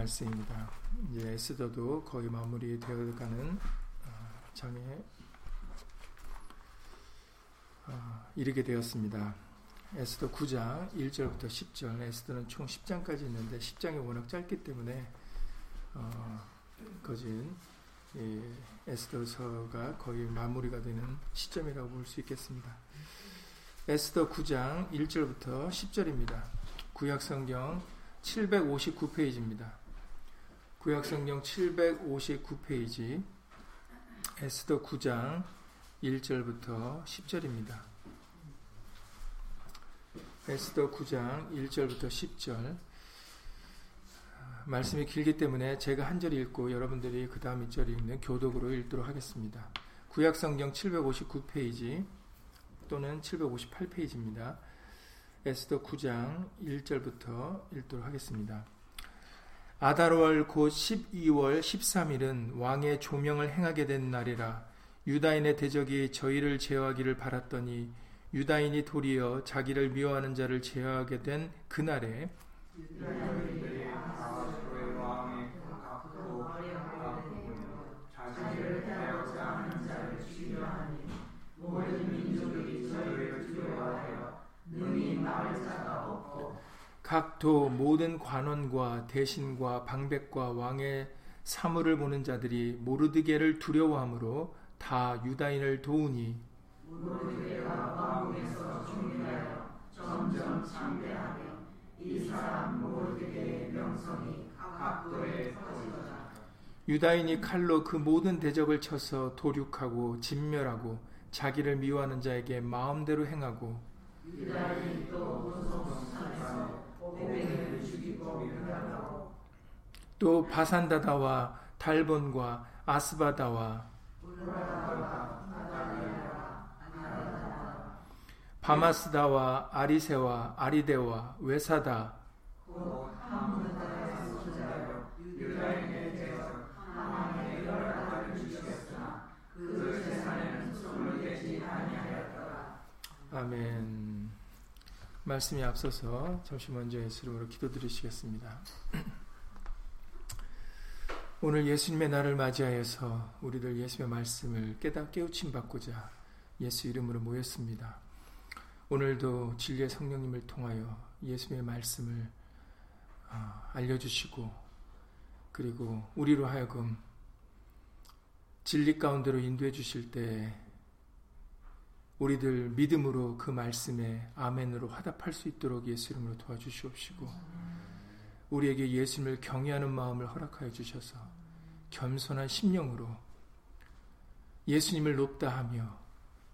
말씀입니다. 이제 에스더도 거의 마무리되어가는 어, 장에 어, 이르게 되었습니다. 에스더 9장 1절부터 10절 에스더는 총 10장까지 있는데 10장이 워낙 짧기 때문에 어, 거진 에스더서가 거의 마무리가 되는 시점이라고 볼 수 있겠습니다. 에스더 9장 1절부터 10절입니다. 구약성경 759페이지입니다. 구약성경 759페이지 에스더 9장 1절부터 10절입니다. 에스더 9장 1절부터 10절 말씀이 길기 때문에 제가 한 절 읽고 여러분들이 그 다음 2절 읽는 교독으로 읽도록 하겠습니다. 구약성경 759페이지 또는 758페이지입니다. 에스더 9장 1절부터 읽도록 하겠습니다. 아달월 곧 12월 13일은 왕의 조명을 행하게 된 날이라 유다인의 대적이 저희를 제어하기를 바랐더니 유다인이 도리어 자기를 미워하는 자를 제어하게 된 그날에 각도 모든 관원과 대신과 방백과 왕의 사물을 보는 자들이 모르드게를 두려워하므로 다 유다인을 도우니 모르드게가 왕궁에서 중하여 점점 창대하며 이 사람 모르드게의 명성이 각도에 퍼지더라 유다인이 칼로 그 모든 대적을 쳐서 도륙하고 진멸하고 자기를 미워하는 자에게 마음대로 행하고 유다인이 또 또 바산다다와 달본과 아스바다와 바마스다와 아리세와 아리데와 외사다 아멘. 말씀이 앞서서 잠시 먼저 예수로 기도드리시겠습니다. 오늘 예수님의 날을 맞이하여서 우리들 예수의 말씀을 깨닫 깨우침 받고자 예수 이름으로 모였습니다. 오늘도 진리의 성령님을 통하여 예수의 말씀을 어, 알려주시고 그리고 우리로 하여금 진리 가운데로 인도해 주실 때 우리들 믿음으로 그 말씀에 아멘으로 화답할 수 있도록 예수 이름으로 도와주시옵시고 우리에게 예수님을 경외하는 마음을 허락하여 주셔서 겸손한 심령으로 예수님을 높다 하며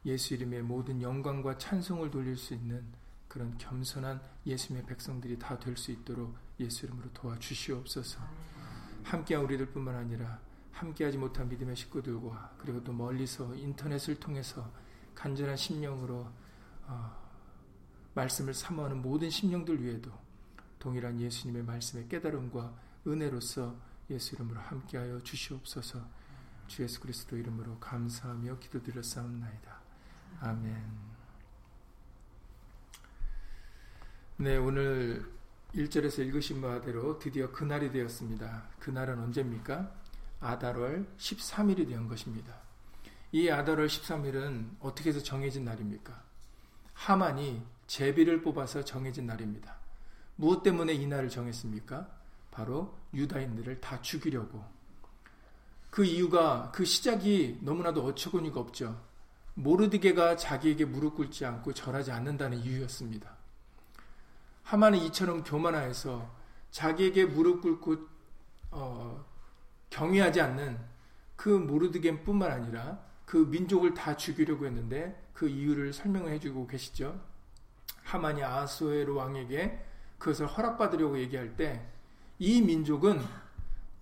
예수 이름의 모든 영광과 찬송을 돌릴 수 있는 그런 겸손한 예수님의 백성들이 다 될 수 있도록 예수 이름으로 도와주시옵소서. 함께한 우리들뿐만 아니라 함께하지 못한 믿음의 식구들과 그리고 또 멀리서 인터넷을 통해서 간절한 심령으로 어, 말씀을 사모하는 모든 심령들 위에도 동일한 예수님의 말씀의 깨달음과 은혜로서 예수 이름으로 함께하여 주시옵소서. 주 예수 그리스도 이름으로 감사하며 기도드렸사옵나이다. 아멘. 네, 오늘 1절에서 읽으신 바대로 드디어 그날이 되었습니다. 그날은 언제입니까? 아달월 13일이 된 것입니다. 이 아달월 13일은 어떻게 해서 정해진 날입니까? 하만이 제비를 뽑아서 정해진 날입니다. 무엇 때문에 이 날을 정했습니까? 바로 유다인들을 다 죽이려고. 그 이유가 그 시작이 너무나도 어처구니가 없죠. 모르드게가 자기에게 무릎 꿇지 않고 절하지 않는다는 이유였습니다. 하만은 이처럼 교만하여서 자기에게 무릎 꿇고 어, 경외하지 않는 그 모르드겐뿐만 아니라 그 민족을 다 죽이려고 했는데 그 이유를 설명을 해주고 계시죠. 하만이 아하수에로 왕에게 그것을 허락받으려고 얘기할 때 이 민족은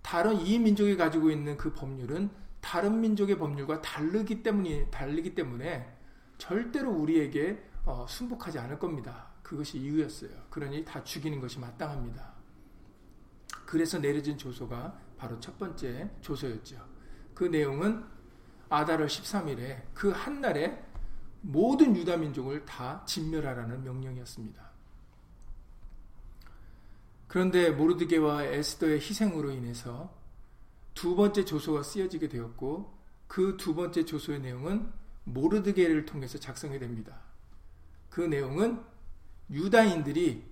다른 이 민족이 가지고 있는 그 법률은 다른 민족의 법률과 다르기 때문이 다르기 때문에 절대로 우리에게 어, 순복하지 않을 겁니다. 그것이 이유였어요. 그러니 다 죽이는 것이 마땅합니다. 그래서 내려진 조소가 바로 첫 번째 조소였죠. 그 내용은 아달월 13일에 그 한 날에 모든 유다 민족을 다 진멸하라는 명령이었습니다. 그런데 모르드게와 에스더의 희생으로 인해서 두 번째 조서가 쓰여지게 되었고 그 두 번째 조서의 내용은 모르드게를 통해서 작성이 됩니다. 그 내용은 유다인들이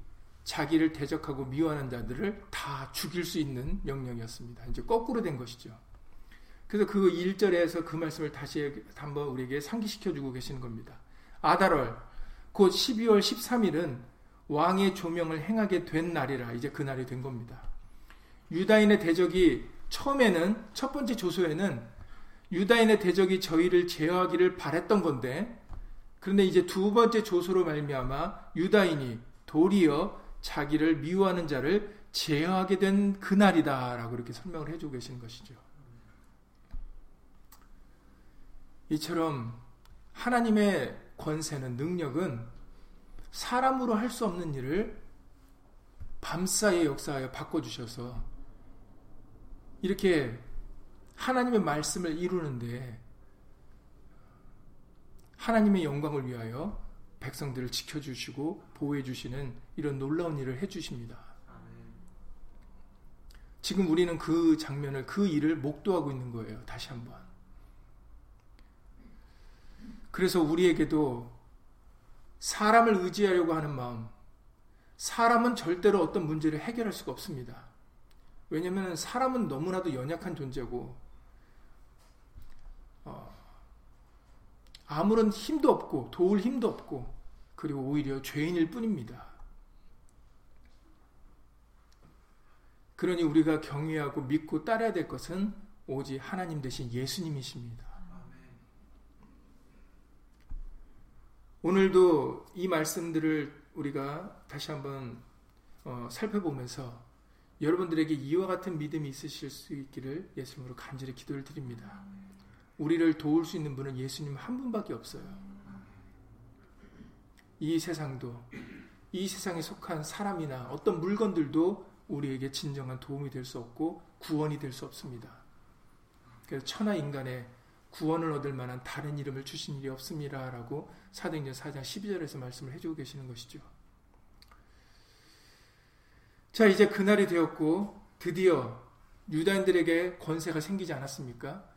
자기를 대적하고 미워하는 자들을 다 죽일 수 있는 명령이었습니다. 이제 거꾸로 된 것이죠. 그래서 그 1절에서 그 말씀을 다시 한번 우리에게 상기시켜 주고 계시는 겁니다. 아달월 곧 12월 13일은 왕의 조명을 행하게 된 날이라 이제 그 날이 된 겁니다. 유다인의 대적이 처음에는 첫 번째 조소에는 유다인의 대적이 저희를 제어하기를 바랬던 건데 그런데 이제 두 번째 조소로 말미암아 유다인이 도리어 자기를 미워하는 자를 제어하게 된 그날이다라고 이렇게 설명을 해주고 계시는 것이죠. 이처럼 하나님의 권세는 능력은 사람으로 할 수 없는 일을 밤사이에 역사하여 바꿔주셔서 이렇게 하나님의 말씀을 이루는데 하나님의 영광을 위하여 백성들을 지켜주시고 보호해주시는 이런 놀라운 일을 해주십니다. 지금 우리는 그 장면을, 그 일을 목도하고 있는 거예요. 다시 한번. 그래서 우리에게도 사람을 의지하려고 하는 마음, 사람은 절대로 어떤 문제를 해결할 수가 없습니다. 왜냐하면 사람은 너무나도 연약한 존재고, 어, 아무런 힘도 없고, 도울 힘도 없고, 그리고 오히려 죄인일 뿐입니다. 그러니 우리가 경외하고 믿고 따라야 될 것은 오직 하나님 대신 예수님이십니다. 오늘도 이 말씀들을 우리가 다시 한번 어, 살펴보면서 여러분들에게 이와 같은 믿음이 있으실 수 있기를 예수님으로 간절히 기도를 드립니다. 우리를 도울 수 있는 분은 예수님 한 분밖에 없어요. 이 세상도 이 세상에 속한 사람이나 어떤 물건들도 우리에게 진정한 도움이 될 수 없고 구원이 될 수 없습니다. 그래서 천하 인간의 구원을 얻을 만한 다른 이름을 주신 일이 없습니다. 라고 사도행전 4장 12절에서 말씀을 해주고 계시는 것이죠. 자, 이제 그날이 되었고 드디어 유다인들에게 권세가 생기지 않았습니까?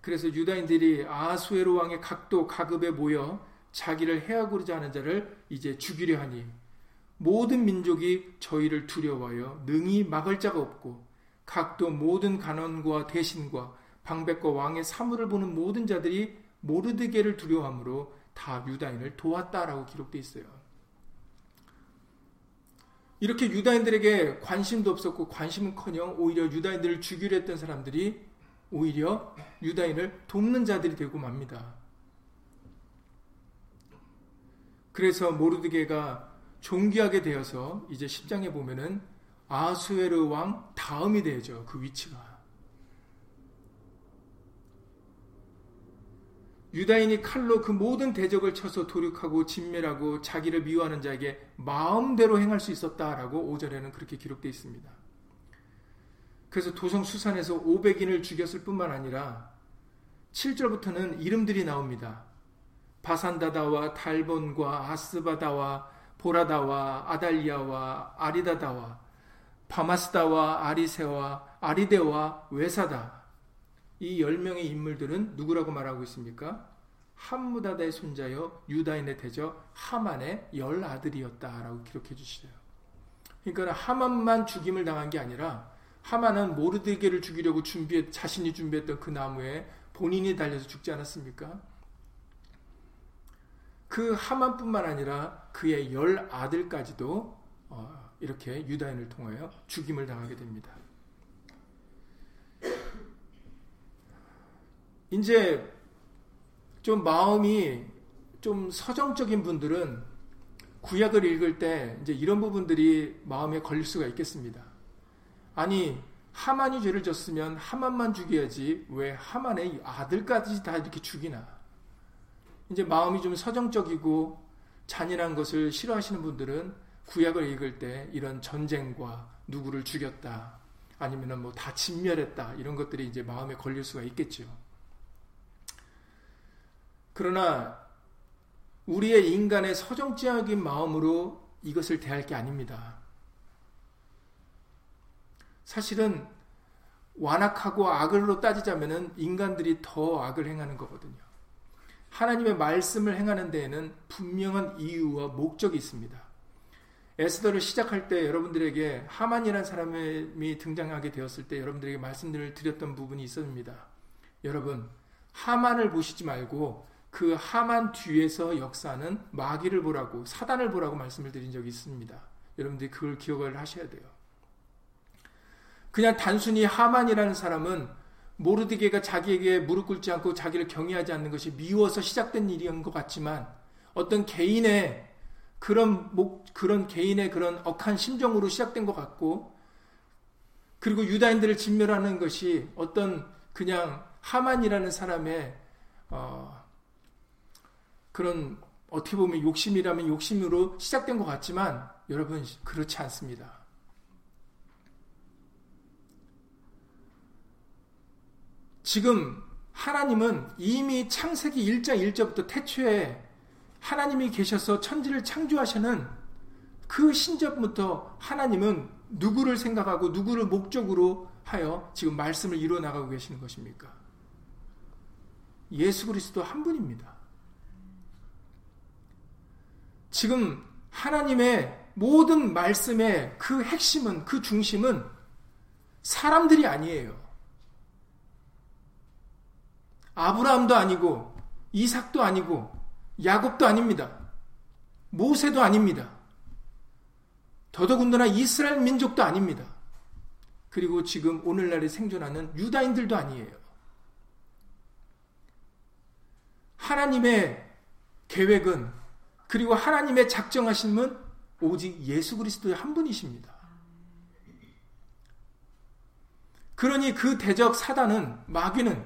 그래서 유다인들이 아수에로 왕의 각도 가급에 모여 자기를 해하고자 하는 자를 이제 죽이려 하니 모든 민족이 저희를 두려워하여 능히 막을 자가 없고 각도 모든 간원과 대신과 방백과 왕의 사물을 보는 모든 자들이 모르드게를 두려워하므로 다 유다인을 도왔다라고 기록되어 있어요. 이렇게 유다인들에게 관심도 없었고 관심은커녕 오히려 유다인들을 죽이려 했던 사람들이 오히려 유다인을 돕는 자들이 되고 맙니다. 그래서 모르드게가 존귀하게 되어서 이제 10장에 보면은 아수에르 왕 다음이 되죠. 그 위치가. 유다인이 칼로 그 모든 대적을 쳐서 도륙하고 진멸하고 자기를 미워하는 자에게 마음대로 행할 수 있었다라고 5절에는 그렇게 기록되어 있습니다. 그래서 도성 수산에서 500인을 죽였을 뿐만 아니라 7절부터는 이름들이 나옵니다. 바산다다와 달본과 아스바다와 보라다와 아달리아와 아리다다와 바마스다와 아리세와 아리데와 외사다 이 10명의 인물들은 누구라고 말하고 있습니까? 함무다다의 손자여 유다인의 대저 하만의 열 아들이었다라고 기록해 주시죠. 그러니까 하만만 죽임을 당한 게 아니라 하만은 모르드게를 죽이려고 준비해 자신이 준비했던 그 나무에 본인이 달려서 죽지 않았습니까? 그 하만뿐만 아니라 그의 열 아들까지도 어, 이렇게 유다인을 통하여 죽임을 당하게 됩니다. 이제 좀 마음이 좀 서정적인 분들은 구약을 읽을 때 이제 이런 부분들이 마음에 걸릴 수가 있겠습니다. 아니 하만이 죄를 졌으면 하만만 죽여야지 왜 하만의 아들까지 다 이렇게 죽이나? 이제 마음이 좀 서정적이고 잔인한 것을 싫어하시는 분들은 구약을 읽을 때 이런 전쟁과 누구를 죽였다 아니면 뭐다 진멸했다 이런 것들이 이제 마음에 걸릴 수가 있겠죠. 그러나 우리의 인간의 서정적인 마음으로 이것을 대할 게 아닙니다. 사실은 완악하고 악을로 따지자면은 인간들이 더 악을 행하는 거거든요. 하나님의 말씀을 행하는 데에는 분명한 이유와 목적이 있습니다. 에스더를 시작할 때 여러분들에게 하만이라는 사람이 등장하게 되었을 때 여러분들에게 말씀을 드렸던 부분이 있습니다. 여러분, 하만을 보시지 말고 그 하만 뒤에서 역사는 마귀를 보라고 사단을 보라고 말씀을 드린 적이 있습니다. 여러분들이 그걸 기억을 하셔야 돼요. 그냥 단순히 하만이라는 사람은 모르드게가 자기에게 무릎 꿇지 않고 자기를 경외하지 않는 것이 미워서 시작된 일인 것 같지만 어떤 개인의 그런 목, 그런 개인의 그런 억한 심정으로 시작된 것 같고 그리고 유다인들을 진멸하는 것이 어떤 그냥 하만이라는 사람의 어, 그런 어떻게 보면 욕심이라면 욕심으로 시작된 것 같지만 여러분 그렇지 않습니다. 지금 하나님은 이미 창세기 1장 1절부터 태초에 하나님이 계셔서 천지를 창조하시는 그 신전부터 하나님은 누구를 생각하고 누구를 목적으로 하여 지금 말씀을 이루어 나가고 계시는 것입니까? 예수 그리스도 한 분입니다. 지금 하나님의 모든 말씀의 그 핵심은 그 중심은 사람들이 아니에요. 아브라함도 아니고 이삭도 아니고 야곱도 아닙니다. 모세도 아닙니다. 더더군다나 이스라엘 민족도 아닙니다. 그리고 지금 오늘날에 생존하는 유다인들도 아니에요. 하나님의 계획은 그리고 하나님의 작정하심은 오직 예수 그리스도의 한 분이십니다. 그러니 그 대적 사단은 마귀는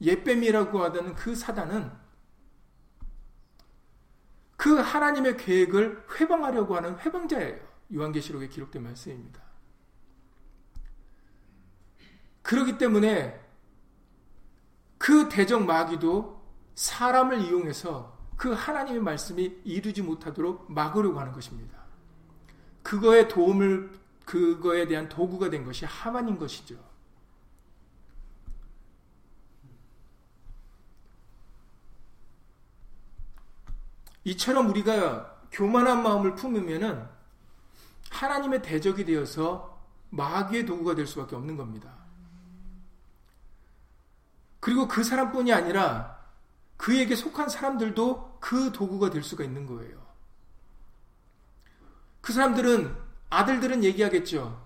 예뱀이라고 하던 그 사단은 그 하나님의 계획을 회방하려고 하는 회방자예요. 요한계시록에 기록된 말씀입니다. 그렇기 때문에 그 대적 마귀도 사람을 이용해서 그 하나님의 말씀이 이루지 못하도록 막으려고 하는 것입니다. 그거에 도움을 그거에 대한 도구가 된 것이 하만인 것이죠. 이처럼 우리가 교만한 마음을 품으면은 하나님의 대적이 되어서 마귀의 도구가 될 수밖에 없는 겁니다. 그리고 그 사람뿐이 아니라 그에게 속한 사람들도 그 도구가 될 수가 있는 거예요. 그 사람들은 아들들은 얘기하겠죠.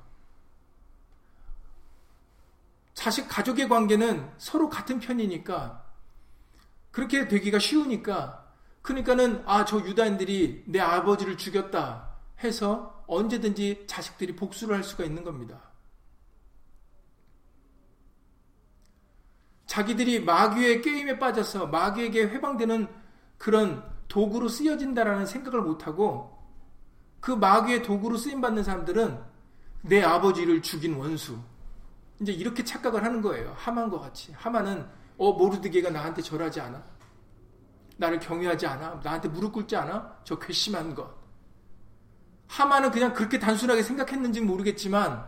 자식 가족의 관계는 서로 같은 편이니까 그렇게 되기가 쉬우니까 그러니까는 아 저 유다인들이 내 아버지를 죽였다 해서 언제든지 자식들이 복수를 할 수가 있는 겁니다. 자기들이 마귀의 게임에 빠져서 마귀에게 회방되는 그런 도구로 쓰여진다라는 생각을 못하고 그 마귀의 도구로 쓰임받는 사람들은 내 아버지를 죽인 원수. 이제 이렇게 착각을 하는 거예요. 하만과 같이. 하만은 어 모르드게가 나한테 절하지 않아? 나를 경외하지 않아? 나한테 무릎 꿇지 않아? 저 괘씸한 것. 하마는 그냥 그렇게 단순하게 생각했는지 모르겠지만,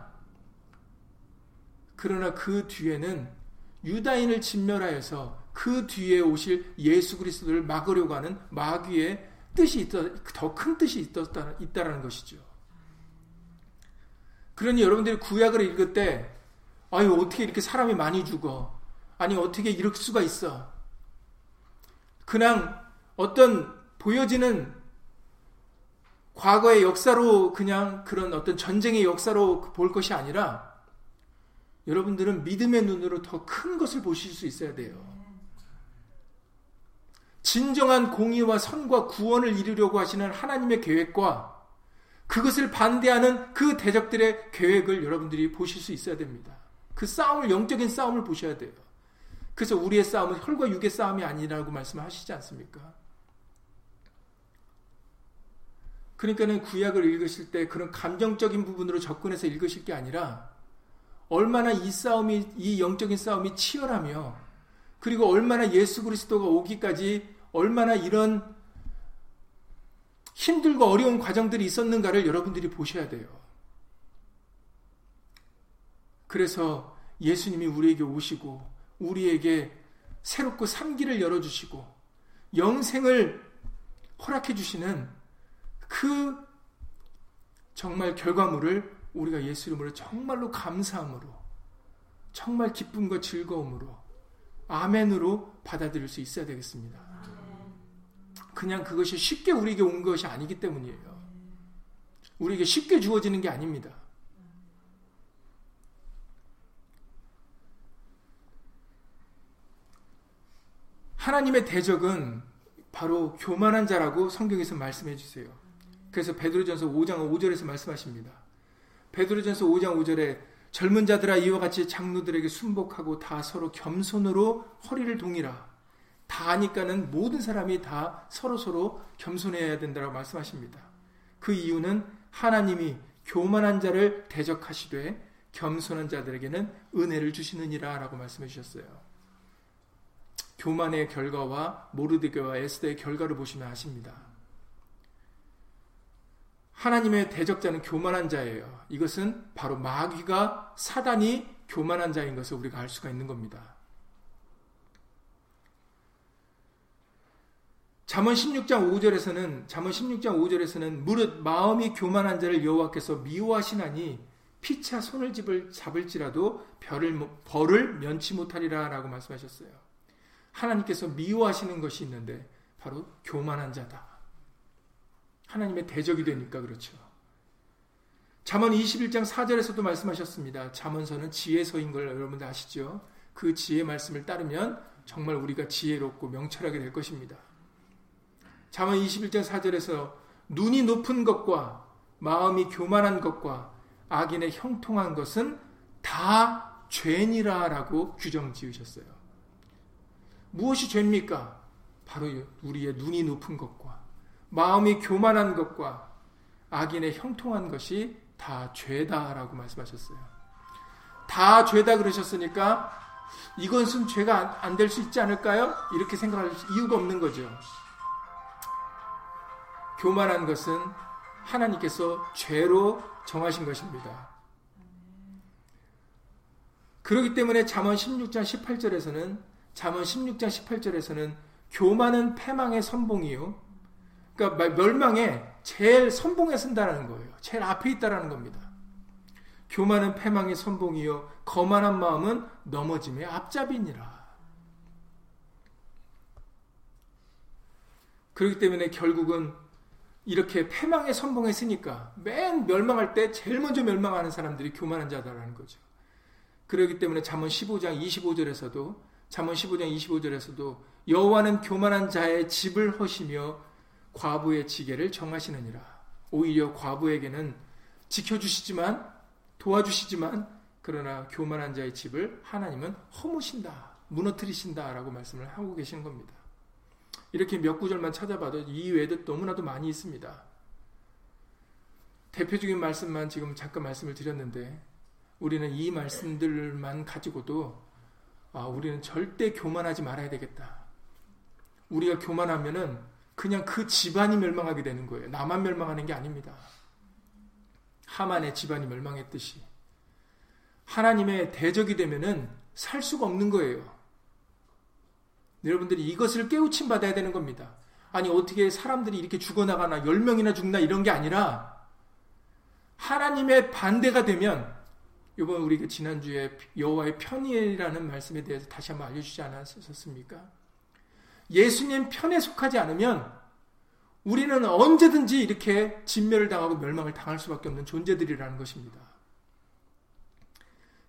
그러나 그 뒤에는 유다인을 진멸하여서 그 뒤에 오실 예수 그리스도를 막으려고 하는 마귀의 뜻이 더 큰 뜻이 있다, 있다라는 것이죠. 그러니 여러분들이 구약을 읽을 때, 아유, 어떻게 이렇게 사람이 많이 죽어? 아니, 어떻게 이럴 수가 있어? 그냥 어떤 보여지는 과거의 역사로 그냥 그런 어떤 전쟁의 역사로 볼 것이 아니라 여러분들은 믿음의 눈으로 더 큰 것을 보실 수 있어야 돼요. 진정한 공의와 선과 구원을 이루려고 하시는 하나님의 계획과 그것을 반대하는 그 대적들의 계획을 여러분들이 보실 수 있어야 됩니다. 그 싸움을, 영적인 싸움을 보셔야 돼요. 그래서 우리의 싸움은 혈과 육의 싸움이 아니라고 말씀하시지 않습니까? 그러니까는 구약을 읽으실 때 그런 감정적인 부분으로 접근해서 읽으실 게 아니라 얼마나 이 싸움이 이 영적인 싸움이 치열하며 그리고 얼마나 예수 그리스도가 오기까지 얼마나 이런 힘들고 어려운 과정들이 있었는가를 여러분들이 보셔야 돼요. 그래서 예수님이 우리에게 오시고 우리에게 새롭고 삼기를 열어주시고 영생을 허락해 주시는 그 정말 결과물을 우리가 예수 이름으로 정말로 감사함으로 정말 기쁨과 즐거움으로 아멘으로 받아들일 수 있어야 되겠습니다. 그냥 그것이 쉽게 우리에게 온 것이 아니기 때문이에요. 우리에게 쉽게 주어지는 게 아닙니다. 하나님의 대적은 바로 교만한 자라고 성경에서 말씀해 주세요. 그래서 베드로전서 5장 5절에서 말씀하십니다. 베드로전서 5장 5절에 젊은 자들아 이와 같이 장로들에게 순복하고 다 서로 겸손으로 허리를 동이라. 다 아니까는 모든 사람이 다 서로 서로 겸손해야 된다고 말씀하십니다. 그 이유는 하나님이 교만한 자를 대적하시되 겸손한 자들에게는 은혜를 주시느니라 라고 말씀해 주셨어요. 교만의 결과와 모르드게와 에스더의 결과를 보시면 아십니다. 하나님의 대적자는 교만한 자예요. 이것은 바로 마귀가 사단이 교만한 자인 것을 우리가 알 수가 있는 겁니다. 잠언 16장 5절에서는 잠언 16장 5절에서는 무릇 마음이 교만한 자를 여호와께서 미워하시나니 피차 손을 집을 잡을지라도 별을 벌을 면치 못하리라라고 말씀하셨어요. 하나님께서 미워하시는 것이 있는데 바로 교만한 자다. 하나님의 대적이 되니까 그렇죠. 잠언 21장 4절에서도 말씀하셨습니다. 잠언서는 지혜서인 걸 여러분들 아시죠? 그 지혜 말씀을 따르면 정말 우리가 지혜롭고 명철하게 될 것입니다. 잠언 21장 4절에서 눈이 높은 것과 마음이 교만한 것과 악인의 형통한 것은 다 죄니라라고 규정 지으셨어요. 무엇이 죄입니까? 바로 우리의 눈이 높은 것과 마음이 교만한 것과 악인의 형통한 것이 다 죄다라고 말씀하셨어요. 다 죄다 그러셨으니까 이것은 죄가 안 될 수 있지 않을까요? 이렇게 생각할 이유가 없는 거죠. 교만한 것은 하나님께서 죄로 정하신 것입니다. 그렇기 때문에 잠언 16장 18절에서는 잠언 16장 18절에서는 교만은 패망의 선봉이요. 그러니까 멸망에 제일 선봉에 쓴다는 거예요. 제일 앞에 있다라는 겁니다. 교만은 패망의 선봉이요. 거만한 마음은 넘어짐의 앞잡이니라. 그렇기 때문에 결국은 이렇게 패망의 선봉에 쓰니까 맨 멸망할 때 제일 먼저 멸망하는 사람들이 교만한 자다라는 거죠. 그렇기 때문에 잠언 15장 25절에서도 잠언 15장 25절에서도 여호와는 교만한 자의 집을 허시며 과부의 지게를 정하시느니라. 오히려 과부에게는 지켜주시지만 도와주시지만 그러나 교만한 자의 집을 하나님은 허무신다, 무너뜨리신다라고 말씀을 하고 계시는 겁니다. 이렇게 몇 구절만 찾아봐도 이 외에도 너무나도 많이 있습니다. 대표적인 말씀만 지금 잠깐 말씀을 드렸는데 우리는 이 말씀들만 가지고도 아, 우리는 절대 교만하지 말아야 되겠다. 우리가 교만하면은 그냥 그 집안이 멸망하게 되는 거예요. 나만 멸망하는 게 아닙니다. 하만의 집안이 멸망했듯이 하나님의 대적이 되면은 살 수가 없는 거예요. 여러분들이 이것을 깨우침 받아야 되는 겁니다. 아니 어떻게 사람들이 이렇게 죽어나가나 10명이나 죽나 이런 게 아니라 하나님의 반대가 되면 이번 우리가 지난주에 여호와의 편이라는 말씀에 대해서 다시 한번 알려주지 않았었습니까? 예수님 편에 속하지 않으면 우리는 언제든지 이렇게 진멸을 당하고 멸망을 당할 수밖에 없는 존재들이라는 것입니다.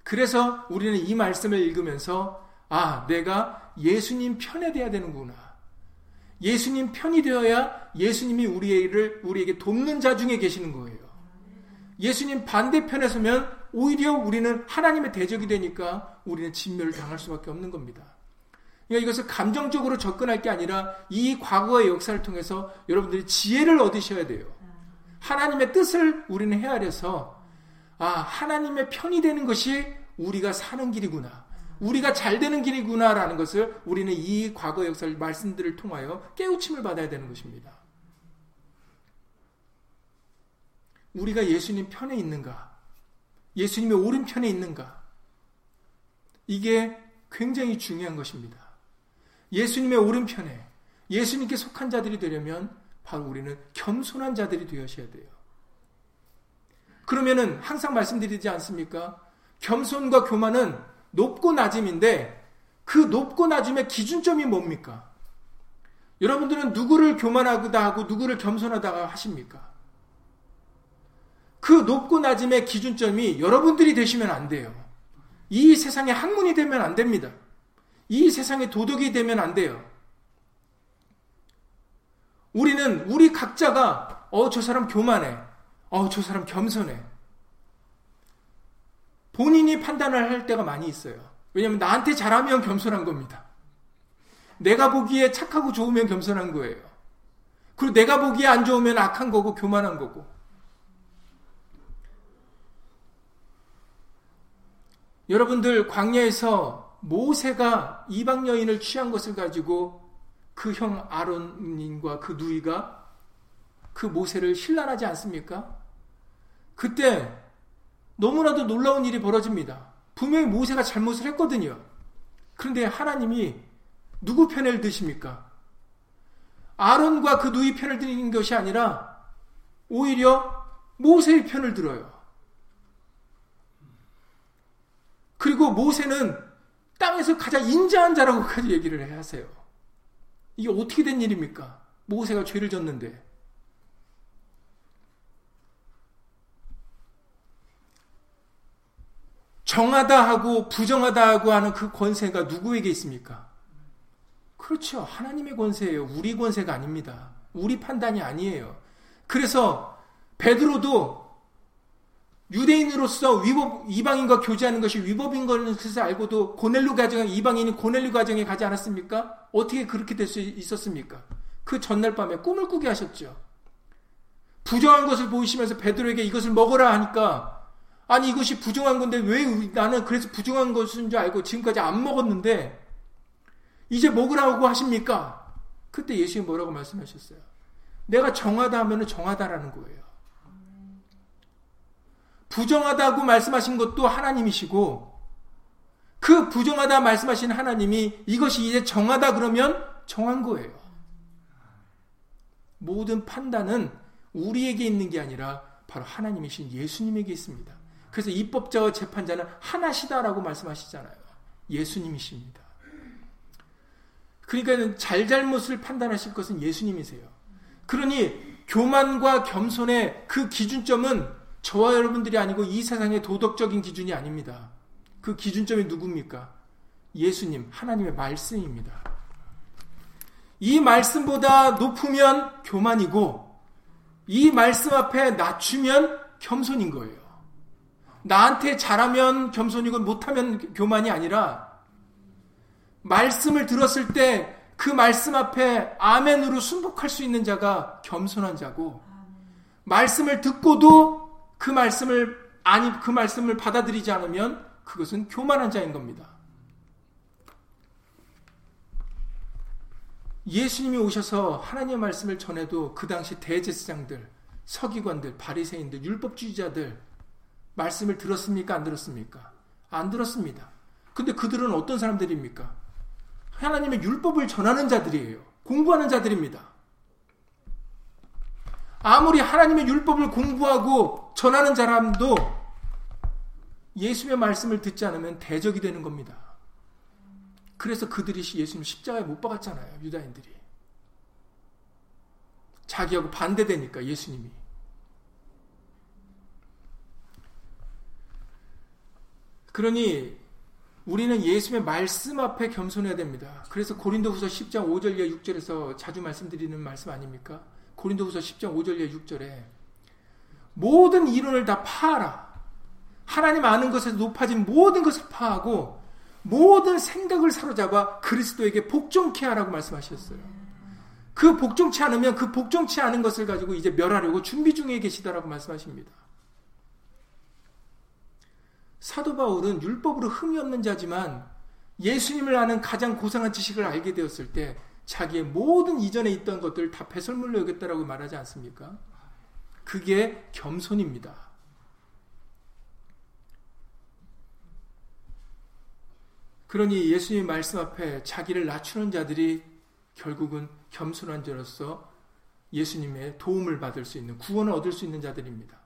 그래서 우리는 이 말씀을 읽으면서 아, 내가 예수님 편에 돼야 되는구나. 예수님 편이 되어야 예수님이 우리를 우리에게 돕는 자 중에 계시는 거예요. 예수님 반대편에 서면 오히려 우리는 하나님의 대적이 되니까 우리는 진멸을 당할 수밖에 없는 겁니다. 그러니까 이것을 감정적으로 접근할 게 아니라 이 과거의 역사를 통해서 여러분들이 지혜를 얻으셔야 돼요. 하나님의 뜻을 우리는 헤아려서 아 하나님의 편이 되는 것이 우리가 사는 길이구나. 우리가 잘 되는 길이구나라는 것을 우리는 이 과거 역사를 말씀들을 통하여 깨우침을 받아야 되는 것입니다. 우리가 예수님 편에 있는가? 예수님의 오른편에 있는가? 이게 굉장히 중요한 것입니다. 예수님의 오른편에 예수님께 속한 자들이 되려면 바로 우리는 겸손한 자들이 되어셔야 돼요. 그러면은 항상 말씀드리지 않습니까? 겸손과 교만은 높고 낮음인데 그 높고 낮음의 기준점이 뭡니까? 여러분들은 누구를 교만하다 하고 누구를 겸손하다 하십니까? 그 높고 낮음의 기준점이 여러분들이 되시면 안 돼요. 이 세상의 학문이 되면 안 됩니다. 이 세상의 도덕이 되면 안 돼요. 우리는 우리 각자가 어 저 사람 교만해. 어 저 사람 겸손해. 본인이 판단을 할 때가 많이 있어요. 왜냐하면 나한테 잘하면 겸손한 겁니다. 내가 보기에 착하고 좋으면 겸손한 거예요. 그리고 내가 보기에 안 좋으면 악한 거고 교만한 거고. 여러분들 광야에서 모세가 이방 여인을 취한 것을 가지고 그 형 아론님과 그 누이가 그 모세를 신란하지 않습니까? 그때 너무나도 놀라운 일이 벌어집니다. 분명히 모세가 잘못을 했거든요. 그런데 하나님이 누구 편을 드십니까? 아론과 그 누이 편을 드는 것이 아니라 오히려 모세의 편을 들어요. 그리고 모세는 땅에서 가장 인자한 자라고까지 얘기를 해 하세요. 이게 어떻게 된 일입니까? 모세가 죄를 졌는데. 정하다 하고 부정하다 하고 하는 그 권세가 누구에게 있습니까? 그렇죠. 하나님의 권세예요. 우리 권세가 아닙니다. 우리 판단이 아니에요. 그래서 베드로도 유대인으로서 위법, 이방인과 교제하는 것이 위법인 것을 알고도 고넬루 가정에 이방인이 고넬루 가정에 가지 않았습니까? 어떻게 그렇게 될 수 있었습니까? 그 전날 밤에 꿈을 꾸게 하셨죠. 부정한 것을 보이시면서 베드로에게 이것을 먹어라 하니까 아니 이것이 부정한 건데 왜 나는 그래서 부정한 것인 줄 알고 지금까지 안 먹었는데 이제 먹으라고 하십니까? 그때 예수님이 뭐라고 말씀하셨어요? 내가 정하다 하면 정하다라는 거예요. 부정하다고 말씀하신 것도 하나님이시고 그 부정하다 말씀하신 하나님이 이것이 이제 정하다 그러면 정한 거예요. 모든 판단은 우리에게 있는 게 아니라 바로 하나님이신 예수님에게 있습니다. 그래서 입법자와 재판자는 하나시다라고 말씀하시잖아요. 예수님이십니다. 그러니까 잘잘못을 판단하실 것은 예수님이세요. 그러니 교만과 겸손의 그 기준점은 저와 여러분들이 아니고 이 세상의 도덕적인 기준이 아닙니다. 그 기준점이 누굽니까? 예수님, 하나님의 말씀입니다. 이 말씀보다 높으면 교만이고, 이 말씀 앞에 낮추면 겸손인 거예요. 나한테 잘하면 겸손이고 못하면 교만이 아니라 말씀을 들었을 때 그 말씀 앞에 아멘으로 순복할 수 있는 자가 겸손한 자고 말씀을 듣고도 그 말씀을 아니 그 말씀을 받아들이지 않으면 그것은 교만한 자인 겁니다. 예수님이 오셔서 하나님의 말씀을 전해도 그 당시 대제사장들, 서기관들, 바리새인들, 율법주의자들 말씀을 들었습니까? 안 들었습니까? 안 들었습니다. 근데 그들은 어떤 사람들입니까? 하나님의 율법을 전하는 자들이에요. 공부하는 자들입니다. 아무리 하나님의 율법을 공부하고 전하는 사람도 예수의 말씀을 듣지 않으면 대적이 되는 겁니다. 그래서 그들이 예수님 십자가에 못 박았잖아요. 유다인들이. 자기하고 반대되니까 예수님이. 그러니 우리는 예수의 말씀 앞에 겸손해야 됩니다. 그래서 고린도후서 10장 5절 이하 6절에서 자주 말씀드리는 말씀 아닙니까? 고린도후서 10장 5절 이하 6절에 모든 이론을 다 파하라. 하나님 아는 것에서 높아진 모든 것을 파하고 모든 생각을 사로잡아 그리스도에게 복종케 하라고 말씀하셨어요. 그 복종치 않으면 그 복종치 않은 것을 가지고 이제 멸하려고 준비 중에 계시다라고 말씀하십니다. 사도 바울은 율법으로 흠이 없는 자지만 예수님을 아는 가장 고상한 지식을 알게 되었을 때 자기의 모든 이전에 있던 것들을 다 배설물로 여겼다라고 말하지 않습니까? 그게 겸손입니다. 그러니 예수님 말씀 앞에 자기를 낮추는 자들이 결국은 겸손한 자로서 예수님의 도움을 받을 수 있는 구원을 얻을 수 있는 자들입니다.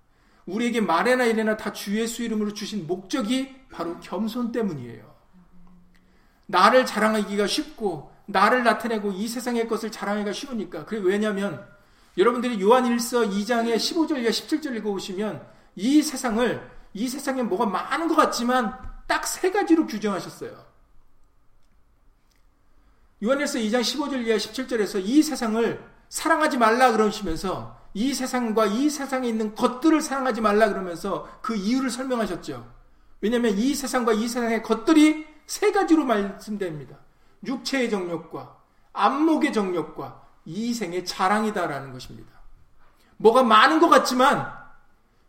우리에게 말에나 이래나 다 주 예수 이름으로 주신 목적이 바로 겸손 때문이에요. 나를 자랑하기가 쉽고 나를 나타내고 이 세상의 것을 자랑하기가 쉬우니까. 그게 왜냐하면 여러분들이 요한 1서 2장의 15절과 17절 읽어보시면 이 세상을 이 세상에 뭐가 많은 것 같지만 딱 세 가지로 규정하셨어요. 요한일서 2장 15절 이하 17절에서 이 세상을 사랑하지 말라 그러시면서 이 세상과 이 세상에 있는 것들을 사랑하지 말라 그러면서 그 이유를 설명하셨죠. 왜냐하면 이 세상과 이 세상의 것들이 세 가지로 말씀됩니다. 육체의 정욕과 안목의 정욕과 이 생의 자랑이다라는 것입니다. 뭐가 많은 것 같지만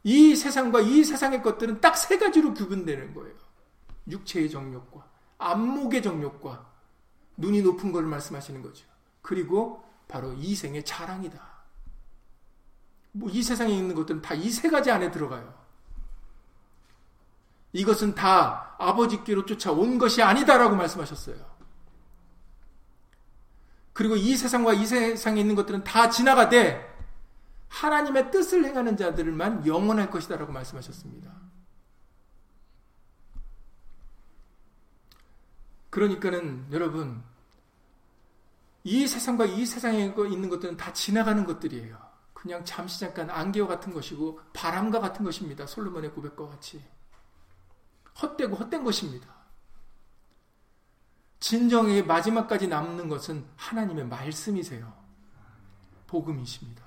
이 세상과 이 세상의 것들은 딱 세 가지로 구분되는 거예요. 육체의 정욕과 안목의 정욕과 눈이 높은 것을 말씀하시는 거죠. 그리고 바로 이 생의 자랑이다. 뭐 이 세상에 있는 것들은 다 이 세 가지 안에 들어가요. 이것은 다 아버지께로 쫓아온 것이 아니다라고 말씀하셨어요. 그리고 이 세상과 이 세상에 있는 것들은 다 지나가되 하나님의 뜻을 행하는 자들만 영원할 것이다라고 말씀하셨습니다. 그러니까는 여러분 이 세상과 이 세상에 있는 것들은 다 지나가는 것들이에요. 그냥 잠시 잠깐 안개와 같은 것이고 바람과 같은 것입니다. 솔로몬의 고백과 같이. 헛되고 헛된 것입니다. 진정의 마지막까지 남는 것은 하나님의 말씀이세요. 복음이십니다.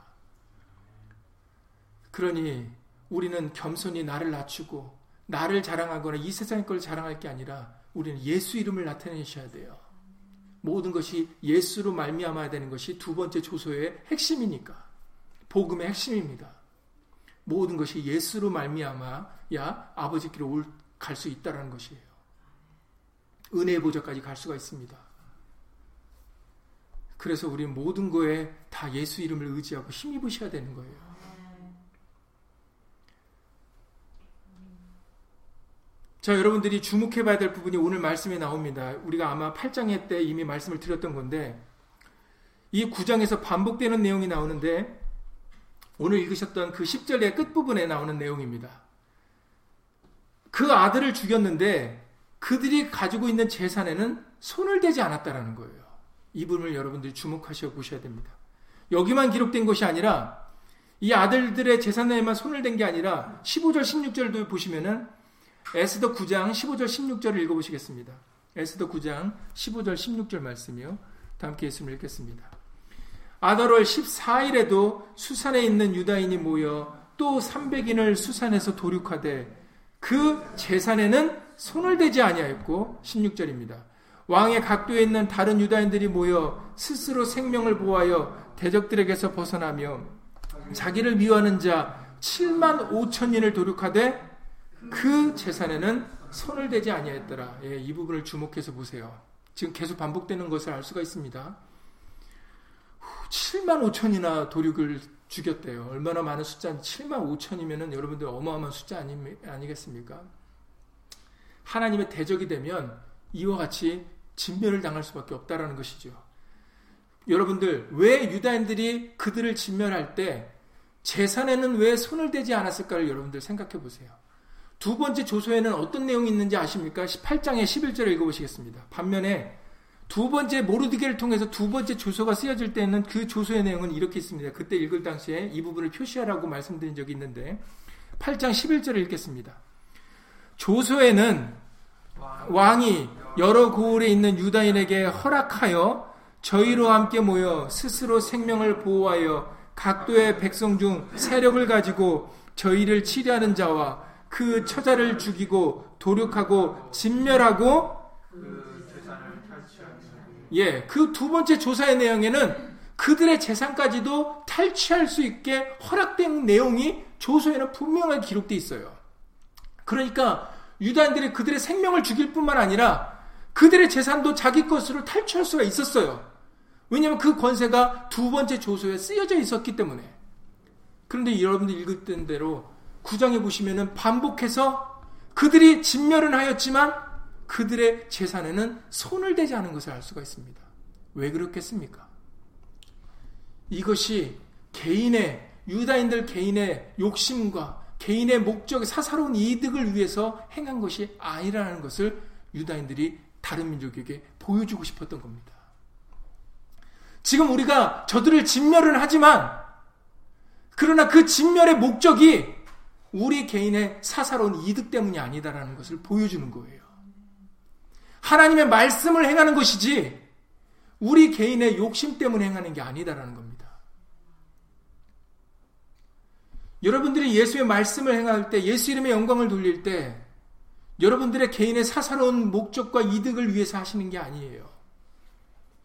그러니 우리는 겸손히 나를 낮추고 나를 자랑하거나 이 세상의 걸 자랑할 게 아니라 우리는 예수 이름을 나타내셔야 돼요. 모든 것이 예수로 말미암아야 되는 것이 두 번째 조소의 핵심이니까 복음의 핵심입니다. 모든 것이 예수로 말미암아야 아버지께로 갈 수 있다라는 것이에요. 은혜의 보좌까지 갈 수가 있습니다. 그래서 우리 모든 거에 다 예수 이름을 의지하고 힘입으셔야 되는 거예요. 자, 여러분들이 주목해 봐야 될 부분이 오늘 말씀에 나옵니다. 우리가 아마 8장에 때 이미 말씀을 드렸던 건데, 이 9장에서 반복되는 내용이 나오는데, 오늘 읽으셨던 그 10절의 끝부분에 나오는 내용입니다. 그 아들을 죽였는데, 그들이 가지고 있는 재산에는 손을 대지 않았다라는 거예요. 이 부분을 여러분들이 주목하셔 보셔야 됩니다. 여기만 기록된 것이 아니라, 이 아들들의 재산에만 손을 댄 게 아니라, 15절, 16절도 보시면은, 에스더 9장 15절 16절을 읽어 보시겠습니다. 에스더 9장 15절 16절 말씀이요. 다 함께 예수님 읽겠습니다. 아더월 14일에도 수산에 있는 유다인이 모여 또 300인을 수산에서 도륙하되 그 재산에는 손을 대지 아니하였고 16절입니다. 왕의 각도에 있는 다른 유다인들이 모여 스스로 생명을 보하여 대적들에게서 벗어나며 자기를 미워하는 자 7만 5천인을 도륙하되 그 재산에는 손을 대지 아니하였더라. 예, 이 부분을 주목해서 보세요. 지금 계속 반복되는 것을 알 수가 있습니다. 7만 5천이나 도륙을 죽였대요. 얼마나 많은 숫자, 7만 5천이면 여러분들 어마어마한 숫자 아니, 아니겠습니까? 하나님의 대적이 되면 이와 같이 진멸을 당할 수밖에 없다라는 것이죠. 여러분들, 왜 유다인들이 그들을 진멸할 때 재산에는 왜 손을 대지 않았을까를 여러분들 생각해 보세요. 두 번째 조소에는 어떤 내용이 있는지 아십니까? 18장의 11절을 읽어보시겠습니다. 반면에 두 번째 모르드게를 통해서 두 번째 조소가 쓰여질 때는 그 조소의 내용은 이렇게 있습니다. 그때 읽을 당시에 이 부분을 표시하라고 말씀드린 적이 있는데 8장 11절을 읽겠습니다. 조소에는 왕이 여러 고을에 있는 유다인에게 허락하여 저희로 함께 모여 스스로 생명을 보호하여 각도의 백성 중 세력을 가지고 저희를 치료하는 자와 그 처자를 죽이고 도륙하고 진멸하고 예, 그 두 번째 조사의 내용에는 그들의 재산까지도 탈취할 수 있게 허락된 내용이 조서에는 분명하게 기록되어 있어요. 그러니까 유다인들이 그들의 생명을 죽일 뿐만 아니라 그들의 재산도 자기 것으로 탈취할 수가 있었어요. 왜냐하면 그 권세가 두 번째 조서에 쓰여져 있었기 때문에. 그런데 여러분들 읽었던 대로 구장에 보시면은 반복해서 그들이 진멸은 하였지만 그들의 재산에는 손을 대지 않은 것을 알 수가 있습니다. 왜 그렇겠습니까? 이것이 개인의 유다인들 개인의 욕심과 개인의 목적, 사사로운 이득을 위해서 행한 것이 아니라는 것을 유다인들이 다른 민족에게 보여주고 싶었던 겁니다. 지금 우리가 저들을 진멸을 하지만 그러나 그 진멸의 목적이 우리 개인의 사사로운 이득 때문이 아니다라는 것을 보여주는 거예요. 하나님의 말씀을 행하는 것이지 우리 개인의 욕심 때문에 행하는 게 아니다라는 겁니다. 여러분들이 예수의 말씀을 행할 때, 예수 이름의 영광을 돌릴 때, 여러분들의 개인의 사사로운 목적과 이득을 위해서 하시는 게 아니에요.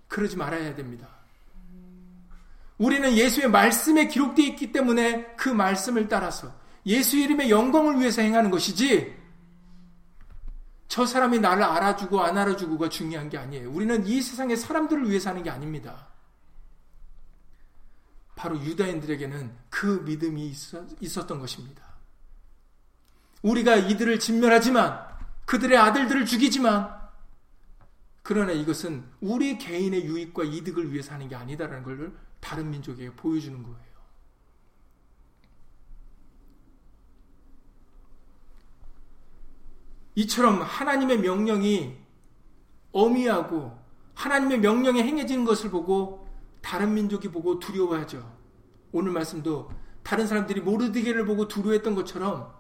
그러지 말아야 됩니다. 우리는 예수의 말씀에 기록되어 있기 때문에 그 말씀을 따라서 예수 이름의 영광을 위해서 행하는 것이지, 저 사람이 나를 알아주고 안 알아주고가 중요한 게 아니에요. 우리는 이 세상의 사람들을 위해서 하는 게 아닙니다. 바로 유다인들에게는 그 믿음이 있었, 던 것입니다. 우리가 이들을 진멸하지만 그들의 아들들을 죽이지만 그러나 이것은 우리 개인의 유익과 이득을 위해서 하는 게 아니다라는 걸 다른 민족에게 보여주는 거예요. 이처럼 하나님의 명령이 어미하고 하나님의 명령에 행해지는 것을 보고 다른 민족이 보고 두려워하죠. 오늘 말씀도 다른 사람들이 모르드게를 보고 두려워했던 것처럼